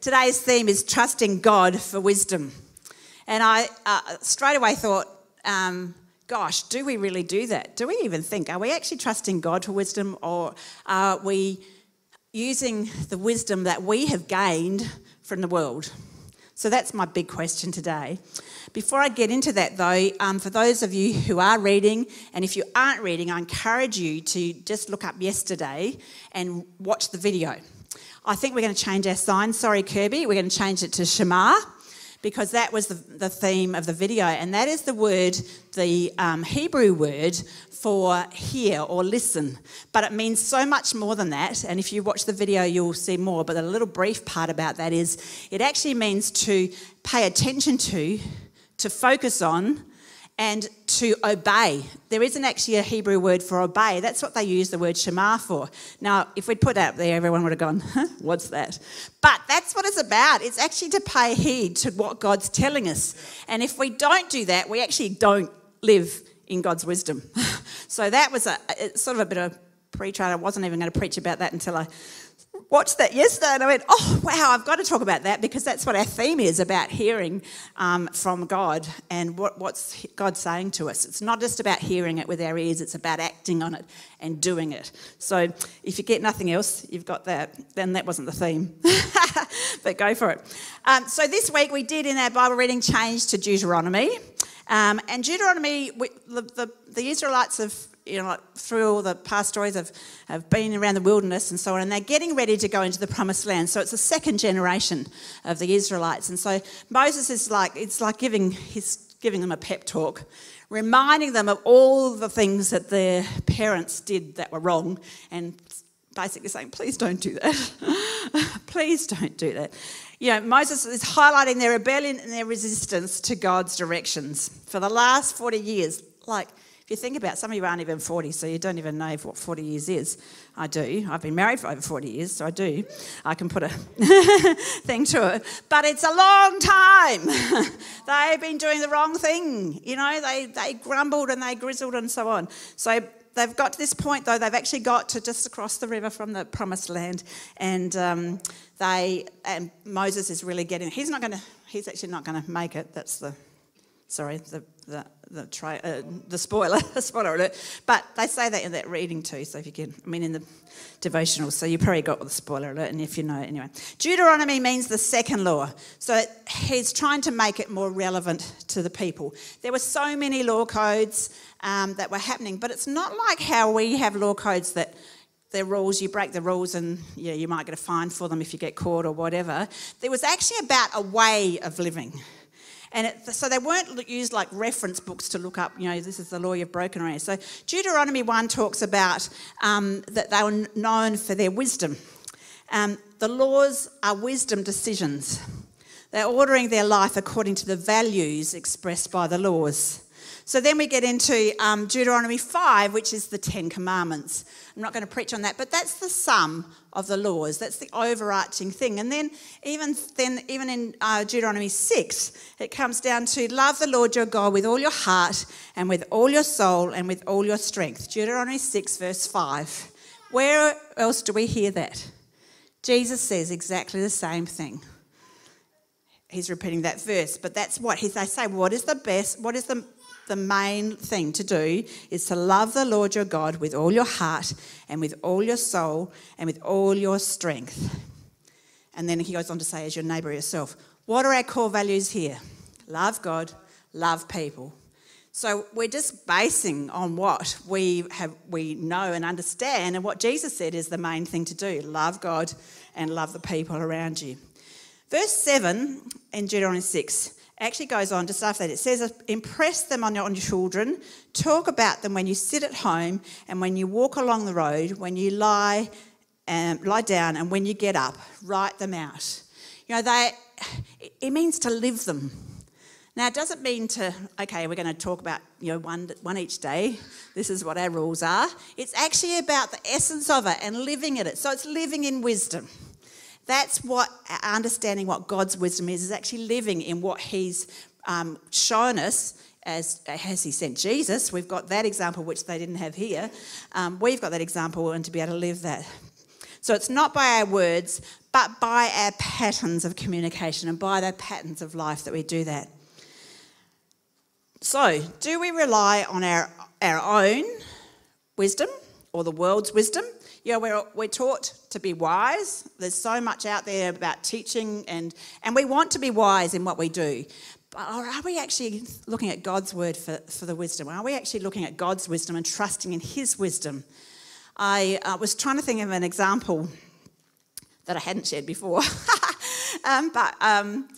Today's theme is trusting God for wisdom. And I uh, straight away thought, um, gosh, do we really do that? Do we even think? Are we actually trusting God for wisdom or are we using the wisdom that we have gained from the world? So that's my big question today. Before I get into that, though, um, for those of you who are reading, and if you aren't reading, I encourage you to just look up yesterday and watch the video. I think we're going to change our sign. Sorry, Kirby, we're going to change it to Shema because that was the, the theme of the video, and that is the word, the um, Hebrew word for hear or listen. But it means so much more than that. And if you watch the video, you'll see more. But the little brief part about that is it actually means to pay attention to, to focus on, and to obey. There isn't actually a Hebrew word for obey. That's what they use the word Shema for. Now, if we'd put that there, everyone would have gone, huh, what's that? But that's what it's about. It's actually to pay heed to what God's telling us. And if we don't do that, we actually don't live in God's wisdom. so that was a sort of a bit of pre-trial. I wasn't even going to preach about that until I watched that yesterday and I went, oh, wow, I've got to talk about that because that's what our theme is about hearing um, from God and what, what's God saying to us. It's not just about hearing it with our ears, it's about acting on it and doing it. So if you get nothing else, you've got that. Then that wasn't the theme, but go for it. Um, so this week we did in our Bible reading change to Deuteronomy. Um, and Deuteronomy, we, the, the, the Israelites have you know, through all the past stories of, have been around the wilderness and so on, and they're getting ready to go into the promised land. So it's the second generation of the Israelites. And so Moses is like, it's like giving, he's giving them a pep talk, reminding them of all the things that their parents did that were wrong, and basically saying, please don't do that. please don't do that. You know, Moses is highlighting their rebellion and their resistance to God's directions. For the last 40 years, like, if you think about it, some of you aren't even 40, so you don't even know what 40 years is. I do. I've been married for over 40 years, so I do. I can put a thing to it. But it's a long time. They've been doing the wrong thing. You know, they, they grumbled and they grizzled and so on. So they've got to this point, though, they've actually got to just across the river from the promised land. And um, they, and Moses is really getting, he's not going to, he's actually not going to make it. That's the, sorry, the, the the, tri- uh, the spoiler, spoiler alert. But they say that in that reading too. So if you can, I mean, in the devotional. So you probably got the spoiler alert, and if you know anyway. Deuteronomy means the second law. So he's trying to make it more relevant to the people. There were so many law codes um, that were happening, but it's not like how we have law codes that they're rules, you break the rules and yeah, you might get a fine for them if you get caught or whatever. There was actually about a way of living. And it, so they weren't used like reference books to look up, you know, this is the law you've broken around. So Deuteronomy 1 talks about um, that they were known for their wisdom. Um, the laws are wisdom decisions. They're ordering their life according to the values expressed by the laws. So then we get into um, Deuteronomy 5, which is the Ten Commandments. I'm not going to preach on that, but that's the sum of the laws. That's the overarching thing. And then even then, even in uh, Deuteronomy 6, it comes down to love the Lord your God with all your heart and with all your soul and with all your strength. Deuteronomy 6, verse 5. Where else do we hear that? Jesus says exactly the same thing he's repeating that verse, but that's what he, they say. What is the best? What is the the main thing to do is to love the Lord your God with all your heart and with all your soul and with all your strength. And then he goes on to say, as your neighbour yourself. What are our core values here? Love God, love people. So we're just basing on what we have we know and understand and what Jesus said is the main thing to do. Love God and love the people around you. Verse 7 in Deuteronomy 6 actually goes on to say that. It says, impress them on your, on your children, talk about them when you sit at home and when you walk along the road, when you lie, um, lie down and when you get up, write them out. You know, they, it means to live them. Now, it doesn't mean to, okay, we're going to talk about, you know, one, one each day. This is what our rules are. It's actually about the essence of it and living in it. So it's living in wisdom. That's what understanding what God's wisdom is, is actually living in what He's um, shown us as has he sent Jesus. We've got that example, which they didn't have here. Um, we've got that example, and to be able to live that. So it's not by our words, but by our patterns of communication and by the patterns of life that we do that. So, do we rely on our, our own wisdom or the world's wisdom? Yeah, we're, we're taught to be wise. There's so much out there about teaching, and, and we want to be wise in what we do. But are we actually looking at God's word for, for the wisdom? Are we actually looking at God's wisdom and trusting in His wisdom? I uh, was trying to think of an example that I hadn't shared before, um, but um,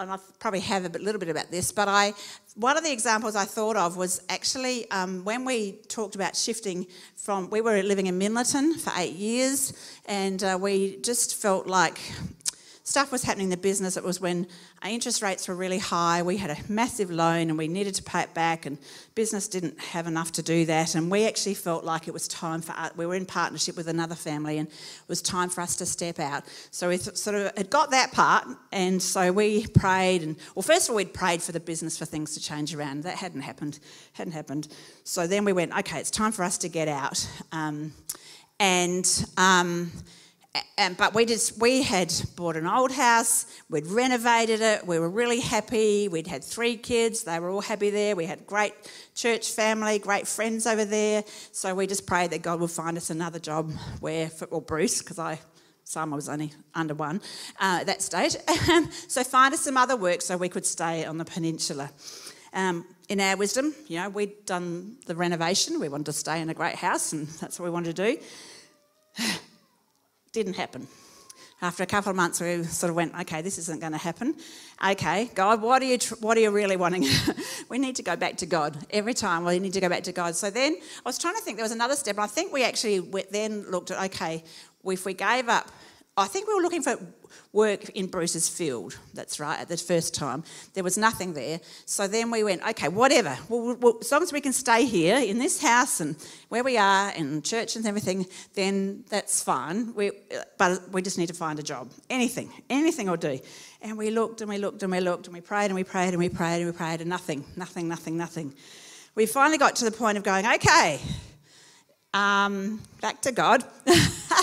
and I probably have a little bit about this, but I one of the examples I thought of was actually um, when we talked about shifting from we were living in Minlaton for eight years, and uh, we just felt like stuff was happening in the business. It was when our interest rates were really high. We had a massive loan and we needed to pay it back, and business didn't have enough to do that. And we actually felt like it was time for us. We were in partnership with another family, and it was time for us to step out. So we sort of had got that part, and so we prayed. And well, first of all, we'd prayed for the business for things to change around. That hadn't happened. Hadn't happened. So then we went, okay, it's time for us to get out. Um, and um, and, but we just we had bought an old house we'd renovated it we were really happy we'd had three kids they were all happy there we had great church family great friends over there so we just prayed that god would find us another job where for, well bruce because i some I was only under one uh, at that stage. so find us some other work so we could stay on the peninsula. Um, in our wisdom, you know, we'd done the renovation. We wanted to stay in a great house, and that's what we wanted to do. Didn't happen. After a couple of months, we sort of went, okay, this isn't going to happen. Okay, God, what are you, tr- what are you really wanting? we need to go back to God. Every time we need to go back to God. So then I was trying to think there was another step, I think we actually then looked at, okay, if we gave up, I think we were looking for work in Bruce's field. That's right, at the first time. There was nothing there. So then we went, okay, whatever. Well, well, as long as we can stay here in this house and where we are and church and everything, then that's fine. We, but we just need to find a job. Anything, anything will do. And we looked and we looked and we looked and we prayed and we prayed and we prayed and we prayed and nothing, nothing, nothing, nothing. We finally got to the point of going, okay, um, back to God.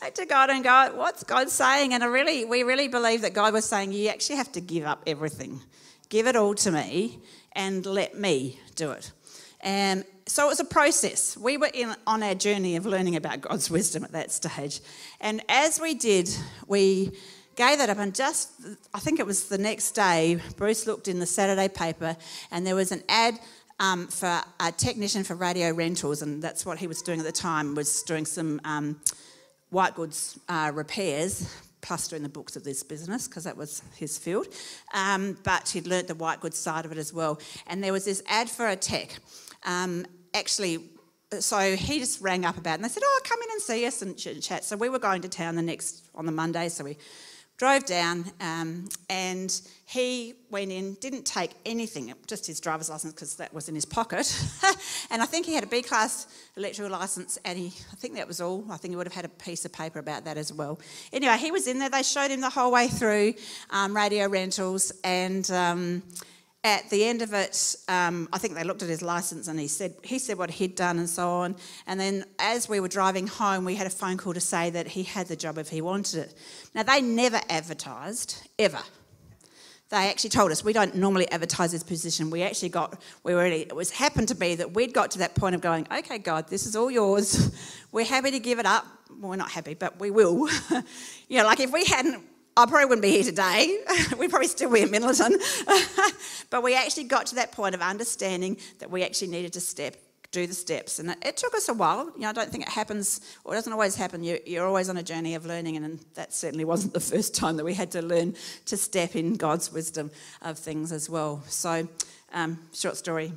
to God and God, what's God saying? And I really, we really believe that God was saying, you actually have to give up everything. Give it all to me and let me do it. And so it was a process. We were in, on our journey of learning about God's wisdom at that stage. And as we did, we gave that up. And just, I think it was the next day, Bruce looked in the Saturday paper and there was an ad um, for a technician for radio rentals, and that's what he was doing at the time, was doing some um, white goods uh, repairs, plus doing the books of this business, because that was his field. Um, but he'd learnt the white goods side of it as well. And there was this ad for a tech. Um, actually, so he just rang up about it and they said, Oh, come in and see us and chat. So we were going to town the next on the Monday, so we drove down, um, and he went in, didn't take anything, just his driver's license because that was in his pocket. and I think he had a B class electrical license, and he, I think that was all. I think he would have had a piece of paper about that as well. Anyway, he was in there. They showed him the whole way through um, radio rentals, and um, at the end of it, um, I think they looked at his license and he said he said what he'd done and so on. And then as we were driving home, we had a phone call to say that he had the job if he wanted it. Now they never advertised ever. They actually told us we don't normally advertise this position. We actually got we were already it was happened to be that we'd got to that point of going, okay, God, this is all yours. We're happy to give it up. Well, we're not happy, but we will. you know, like if we hadn't I probably wouldn't be here today. We'd probably still be in Minlaton. but we actually got to that point of understanding that we actually needed to step, do the steps. And it, it took us a while. You know, I don't think it happens, or it doesn't always happen. You, you're always on a journey of learning, and that certainly wasn't the first time that we had to learn to step in God's wisdom of things as well. So, um, short story,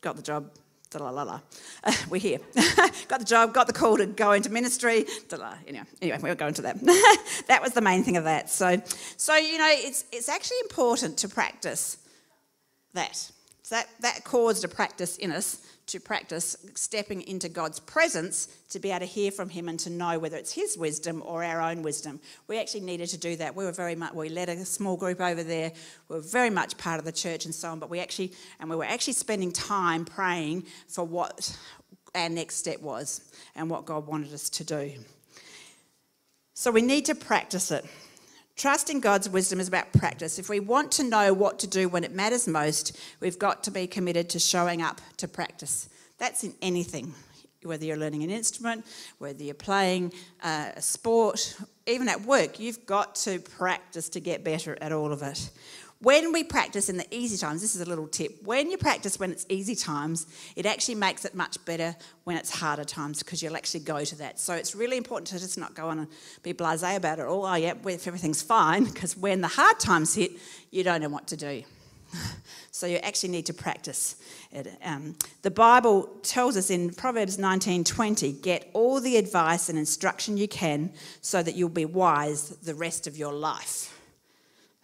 got the job, la la la. Uh, we're here. got the job, got the call to go into ministry. Anyway, anyway, we will go into that. that was the main thing of that. So, so you know, it's it's actually important to practice that. So that that caused a practice in us to practice stepping into God's presence to be able to hear from Him and to know whether it's His wisdom or our own wisdom. We actually needed to do that. We were very much, we led a small group over there. We were very much part of the church and so on, but we actually, and we were actually spending time praying for what our next step was and what God wanted us to do. So we need to practice it. Trusting God's wisdom is about practice. If we want to know what to do when it matters most, we've got to be committed to showing up to practice. That's in anything, whether you're learning an instrument, whether you're playing uh, a sport, even at work, you've got to practice to get better at all of it. When we practice in the easy times, this is a little tip. When you practice when it's easy times, it actually makes it much better when it's harder times because you'll actually go to that. So it's really important to just not go on and be blasé about it. All. Oh, yeah, if everything's fine, because when the hard times hit, you don't know what to do. so you actually need to practice it. Um, the Bible tells us in Proverbs 19:20, "Get all the advice and instruction you can, so that you'll be wise the rest of your life."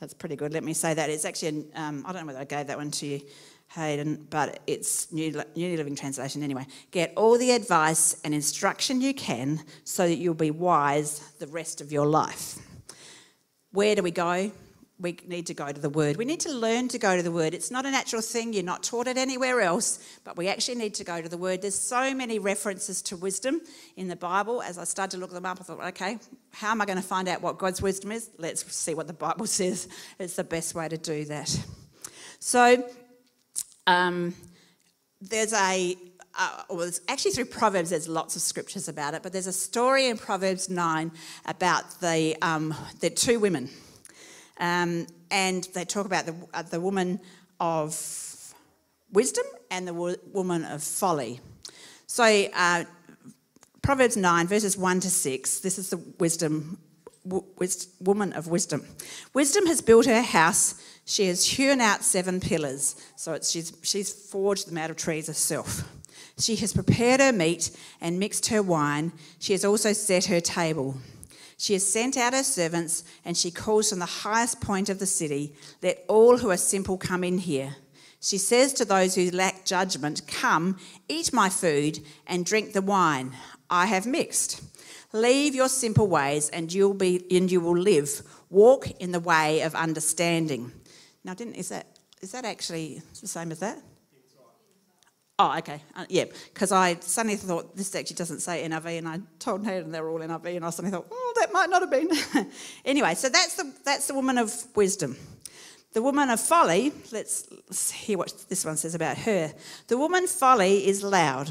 That's pretty good. Let me say that. It's actually, um, I don't know whether I gave that one to you, Hayden, but it's New, New Living Translation anyway. Get all the advice and instruction you can so that you'll be wise the rest of your life. Where do we go? We need to go to the Word. We need to learn to go to the Word. It's not a natural thing, you're not taught it anywhere else, but we actually need to go to the Word. There's so many references to wisdom in the Bible. As I started to look them up, I thought, okay, how am I going to find out what God's wisdom is? Let's see what the Bible says. It's the best way to do that. So, um, there's a uh, well, actually through Proverbs, there's lots of scriptures about it, but there's a story in Proverbs 9 about the, um, the two women um, and they talk about the, uh, the woman of wisdom and the wo- woman of folly. So, uh, Proverbs 9, verses 1 to 6, this is the wisdom, woman of wisdom. Wisdom has built her house. She has hewn out seven pillars. So she's, she's forged them out of trees herself. She has prepared her meat and mixed her wine. She has also set her table. She has sent out her servants, and she calls from the highest point of the city, Let all who are simple come in here. She says to those who lack judgment, Come, eat my food, and drink the wine I have mixed. Leave your simple ways, and you'll be and you will live. Walk in the way of understanding. Now, didn't is that is that actually the same as that? Oh, okay. Uh, yeah, because I suddenly thought this actually doesn't say NIV, and I told Hayden they were all NIV, and I suddenly thought, oh, that might not have been. anyway, so that's the that's the woman of wisdom. The woman of folly. Let's, let's hear what this one says about her. The woman folly is loud.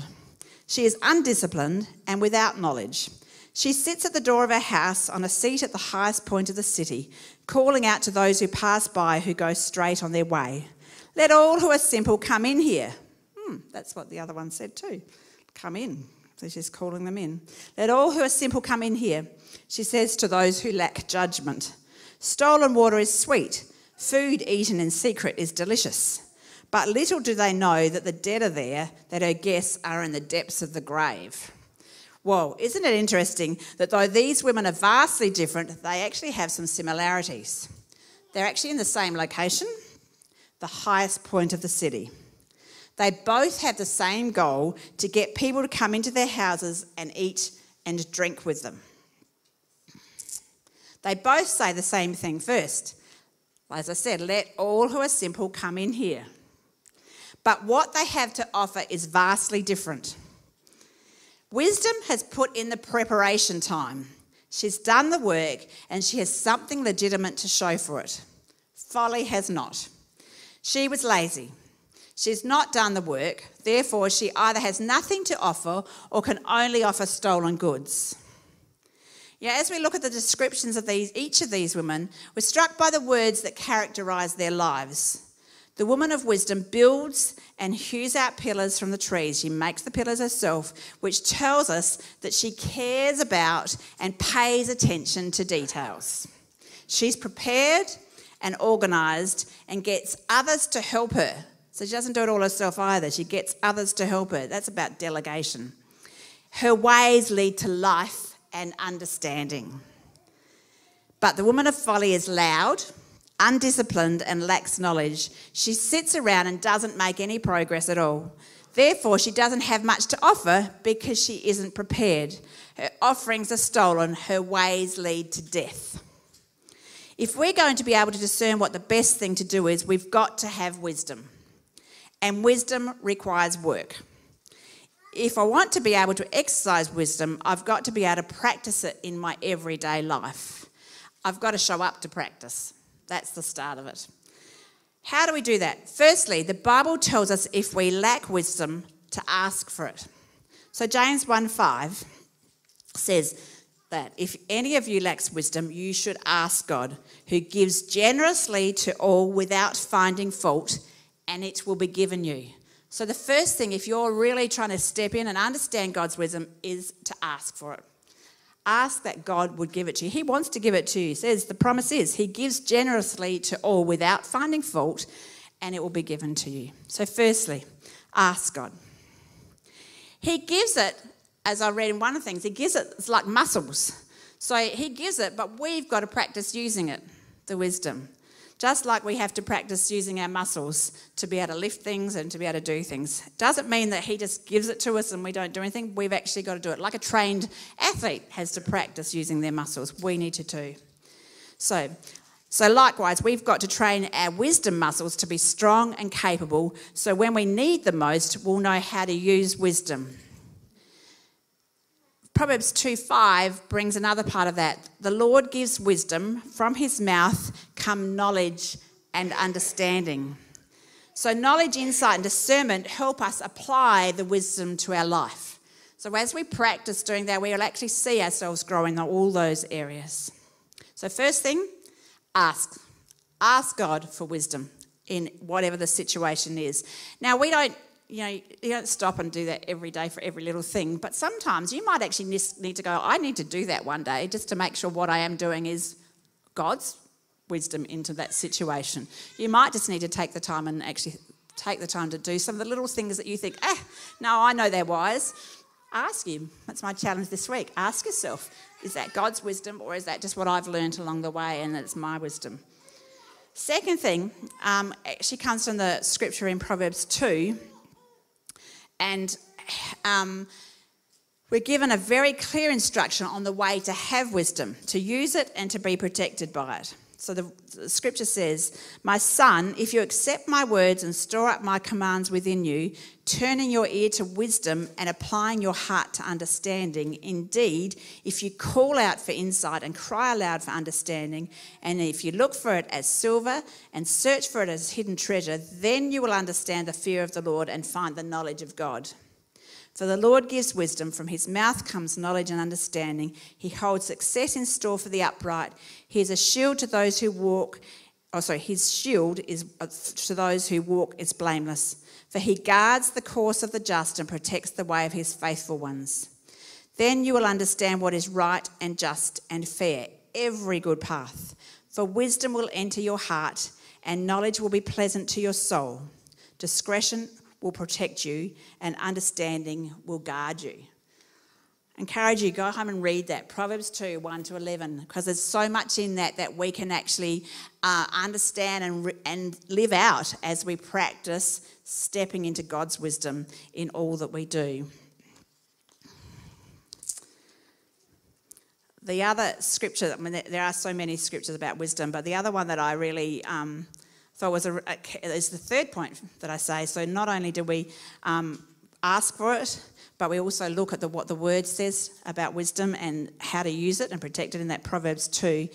She is undisciplined and without knowledge. She sits at the door of her house on a seat at the highest point of the city, calling out to those who pass by who go straight on their way. Let all who are simple come in here. Hmm, that's what the other one said too. Come in. So she's calling them in. Let all who are simple come in here. She says to those who lack judgment Stolen water is sweet, food eaten in secret is delicious. But little do they know that the dead are there, that her guests are in the depths of the grave. Whoa, isn't it interesting that though these women are vastly different, they actually have some similarities? They're actually in the same location, the highest point of the city. They both have the same goal to get people to come into their houses and eat and drink with them. They both say the same thing first. As I said, let all who are simple come in here. But what they have to offer is vastly different. Wisdom has put in the preparation time. She's done the work and she has something legitimate to show for it. Folly has not. She was lazy. She's not done the work, therefore, she either has nothing to offer or can only offer stolen goods. Yeah, as we look at the descriptions of these, each of these women, we're struck by the words that characterize their lives. The woman of wisdom builds and hews out pillars from the trees. She makes the pillars herself, which tells us that she cares about and pays attention to details. She's prepared and organized and gets others to help her so she doesn't do it all herself either. She gets others to help her. That's about delegation. Her ways lead to life and understanding. But the woman of folly is loud, undisciplined, and lacks knowledge. She sits around and doesn't make any progress at all. Therefore, she doesn't have much to offer because she isn't prepared. Her offerings are stolen, her ways lead to death. If we're going to be able to discern what the best thing to do is, we've got to have wisdom and wisdom requires work. if I want to be able to exercise wisdom, I've got to be able to practice it in my everyday life. I've got to show up to practice. That's the start of it. How do we do that? Firstly, the Bible tells us if we lack wisdom to ask for it. So James 1 5 says that if any of you lacks wisdom, you should ask God, who gives generously to all without finding fault, and it will be given you. So, the first thing, if you're really trying to step in and understand God's wisdom, is to ask for it. Ask that God would give it to you. He wants to give it to you. He says the promise is He gives generously to all without finding fault, and it will be given to you. So, firstly, ask God. He gives it, as I read in one of the things, He gives it, it's like muscles. So, He gives it, but we've got to practice using it, the wisdom. Just like we have to practice using our muscles to be able to lift things and to be able to do things. Doesn't mean that he just gives it to us and we don't do anything. We've actually got to do it. Like a trained athlete has to practice using their muscles. We need to too. So, so likewise, we've got to train our wisdom muscles to be strong and capable so when we need the most, we'll know how to use wisdom. Proverbs 2 5 brings another part of that. The Lord gives wisdom, from his mouth come knowledge and understanding. So, knowledge, insight, and discernment help us apply the wisdom to our life. So, as we practice doing that, we'll actually see ourselves growing in all those areas. So, first thing, ask. Ask God for wisdom in whatever the situation is. Now, we don't you know, you don't stop and do that every day for every little thing, but sometimes you might actually need to go, I need to do that one day just to make sure what I am doing is God's wisdom into that situation. You might just need to take the time and actually take the time to do some of the little things that you think, ah, no, I know they're wise. Ask Him. That's my challenge this week. Ask yourself, is that God's wisdom or is that just what I've learned along the way and it's my wisdom? Second thing um, actually comes from the scripture in Proverbs 2 and um, we're given a very clear instruction on the way to have wisdom, to use it, and to be protected by it. So the, scripture says, My son, if you accept my words and store up my commands within you, turning your ear to wisdom and applying your heart to understanding, indeed, if you call out for insight and cry aloud for understanding, and if you look for it as silver and search for it as hidden treasure, then you will understand the fear of the Lord and find the knowledge of God. For the Lord gives wisdom, from his mouth comes knowledge and understanding. He holds success in store for the upright. He is a shield to those who walk, oh sorry, his shield is uh, to those who walk is blameless. For he guards the course of the just and protects the way of his faithful ones. Then you will understand what is right and just and fair, every good path. For wisdom will enter your heart, and knowledge will be pleasant to your soul. Discretion will protect you, and understanding will guard you. Encourage you, go home and read that Proverbs 2 1 to 11, because there's so much in that that we can actually uh, understand and, and live out as we practice stepping into God's wisdom in all that we do. The other scripture, I mean, there are so many scriptures about wisdom, but the other one that I really um, so was a, is the third point that I say. So not only do we um, ask for it, but we also look at the, what the word says about wisdom and how to use it and protect it in that Proverbs 2.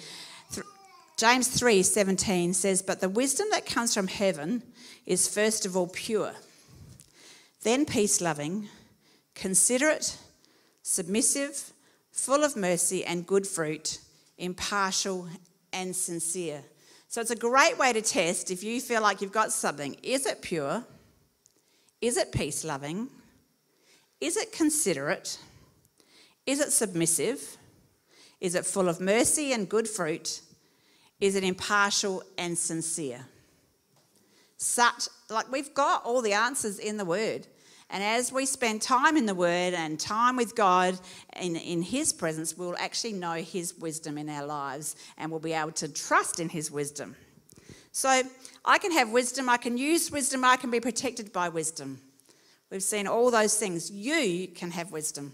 James 3 17 says, But the wisdom that comes from heaven is first of all pure, then peace loving, considerate, submissive, full of mercy and good fruit, impartial and sincere. So it's a great way to test if you feel like you've got something. Is it pure? Is it peace loving? Is it considerate? Is it submissive? Is it full of mercy and good fruit? Is it impartial and sincere? Such, like we've got all the answers in the word. And as we spend time in the Word and time with God in, in His presence, we'll actually know His wisdom in our lives and we'll be able to trust in His wisdom. So I can have wisdom, I can use wisdom, I can be protected by wisdom. We've seen all those things. You can have wisdom,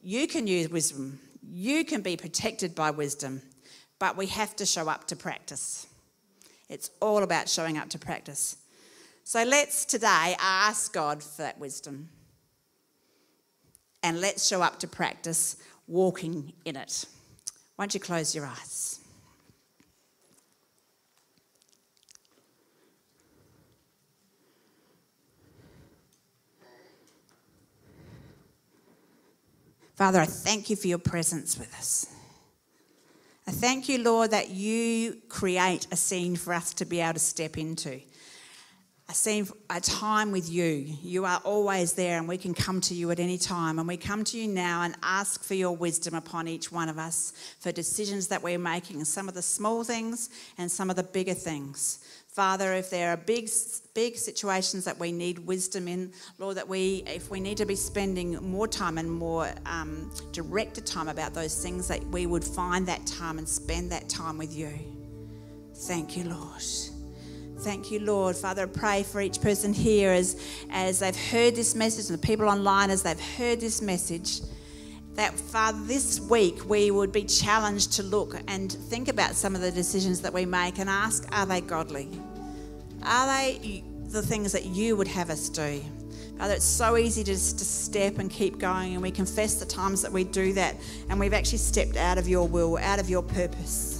you can use wisdom, you can be protected by wisdom, but we have to show up to practice. It's all about showing up to practice. So let's today ask God for that wisdom. and let's show up to practice walking in it. Why don't you close your eyes? Father, I thank you for your presence with us. I thank you, Lord, that you create a scene for us to be able to step into. A scene, a time with you. You are always there, and we can come to you at any time. And we come to you now and ask for your wisdom upon each one of us for decisions that we're making, some of the small things and some of the bigger things. Father, if there are big, big situations that we need wisdom in, Lord, that we, if we need to be spending more time and more um, directed time about those things, that we would find that time and spend that time with you. Thank you, Lord. Thank you, Lord. Father, I pray for each person here as, as they've heard this message and the people online as they've heard this message that, Father, this week we would be challenged to look and think about some of the decisions that we make and ask, are they godly? Are they the things that you would have us do? Father, it's so easy to just to step and keep going, and we confess the times that we do that, and we've actually stepped out of your will, out of your purpose.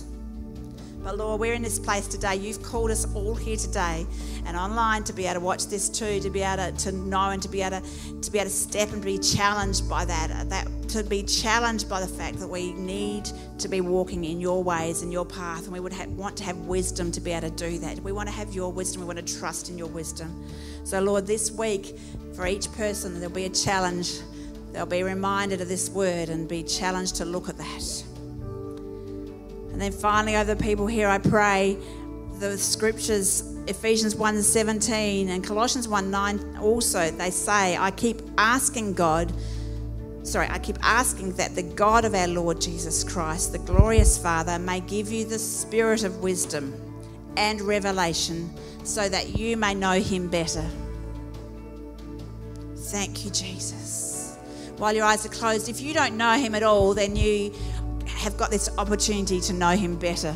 But Lord, we're in this place today. You've called us all here today and online to be able to watch this too, to be able to, to know and to be able to, to be able to step and be challenged by that, uh, that to be challenged by the fact that we need to be walking in your ways and your path, and we would have, want to have wisdom to be able to do that. We want to have your wisdom. We want to trust in your wisdom. So, Lord, this week for each person, there'll be a challenge. They'll be reminded of this word and be challenged to look at that. And then finally, over the people here, I pray the scriptures, Ephesians 1:17 and Colossians 1:9 also, they say, I keep asking God, sorry, I keep asking that the God of our Lord Jesus Christ, the glorious Father, may give you the spirit of wisdom and revelation so that you may know him better. Thank you, Jesus. While your eyes are closed, if you don't know him at all, then you have got this opportunity to know Him better,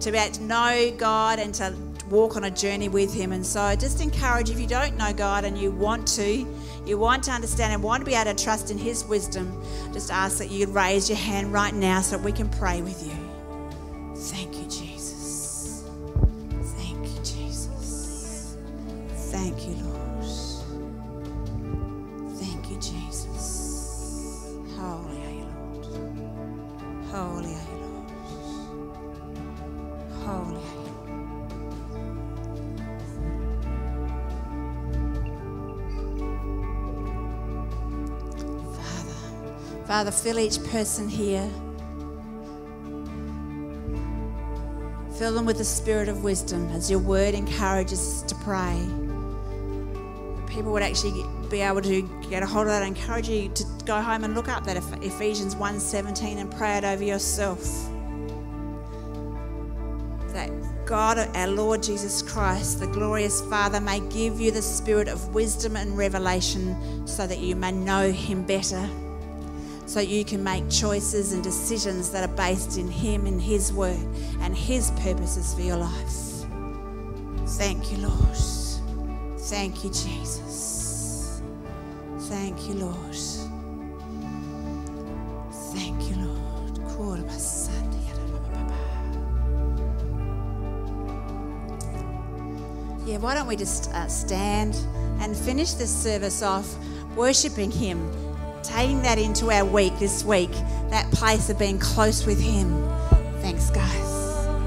to be able to know God and to walk on a journey with Him. And so, I just encourage if you don't know God and you want to, you want to understand and want to be able to trust in His wisdom, just ask that you raise your hand right now so we can pray with you. Father, fill each person here. Fill them with the spirit of wisdom as your word encourages us to pray. People would actually be able to get a hold of that. I encourage you to go home and look up that Eph- Ephesians 1:17 and pray it over yourself. That God, our Lord Jesus Christ, the glorious Father, may give you the spirit of wisdom and revelation so that you may know Him better so you can make choices and decisions that are based in Him and His Word and His purposes for your life. Thank you, Lord. Thank you, Jesus. Thank you, Lord. Thank you, Lord. Yeah, why don't we just uh, stand and finish this service off worshipping Him, taking that into our week this week, that place of being close with Him.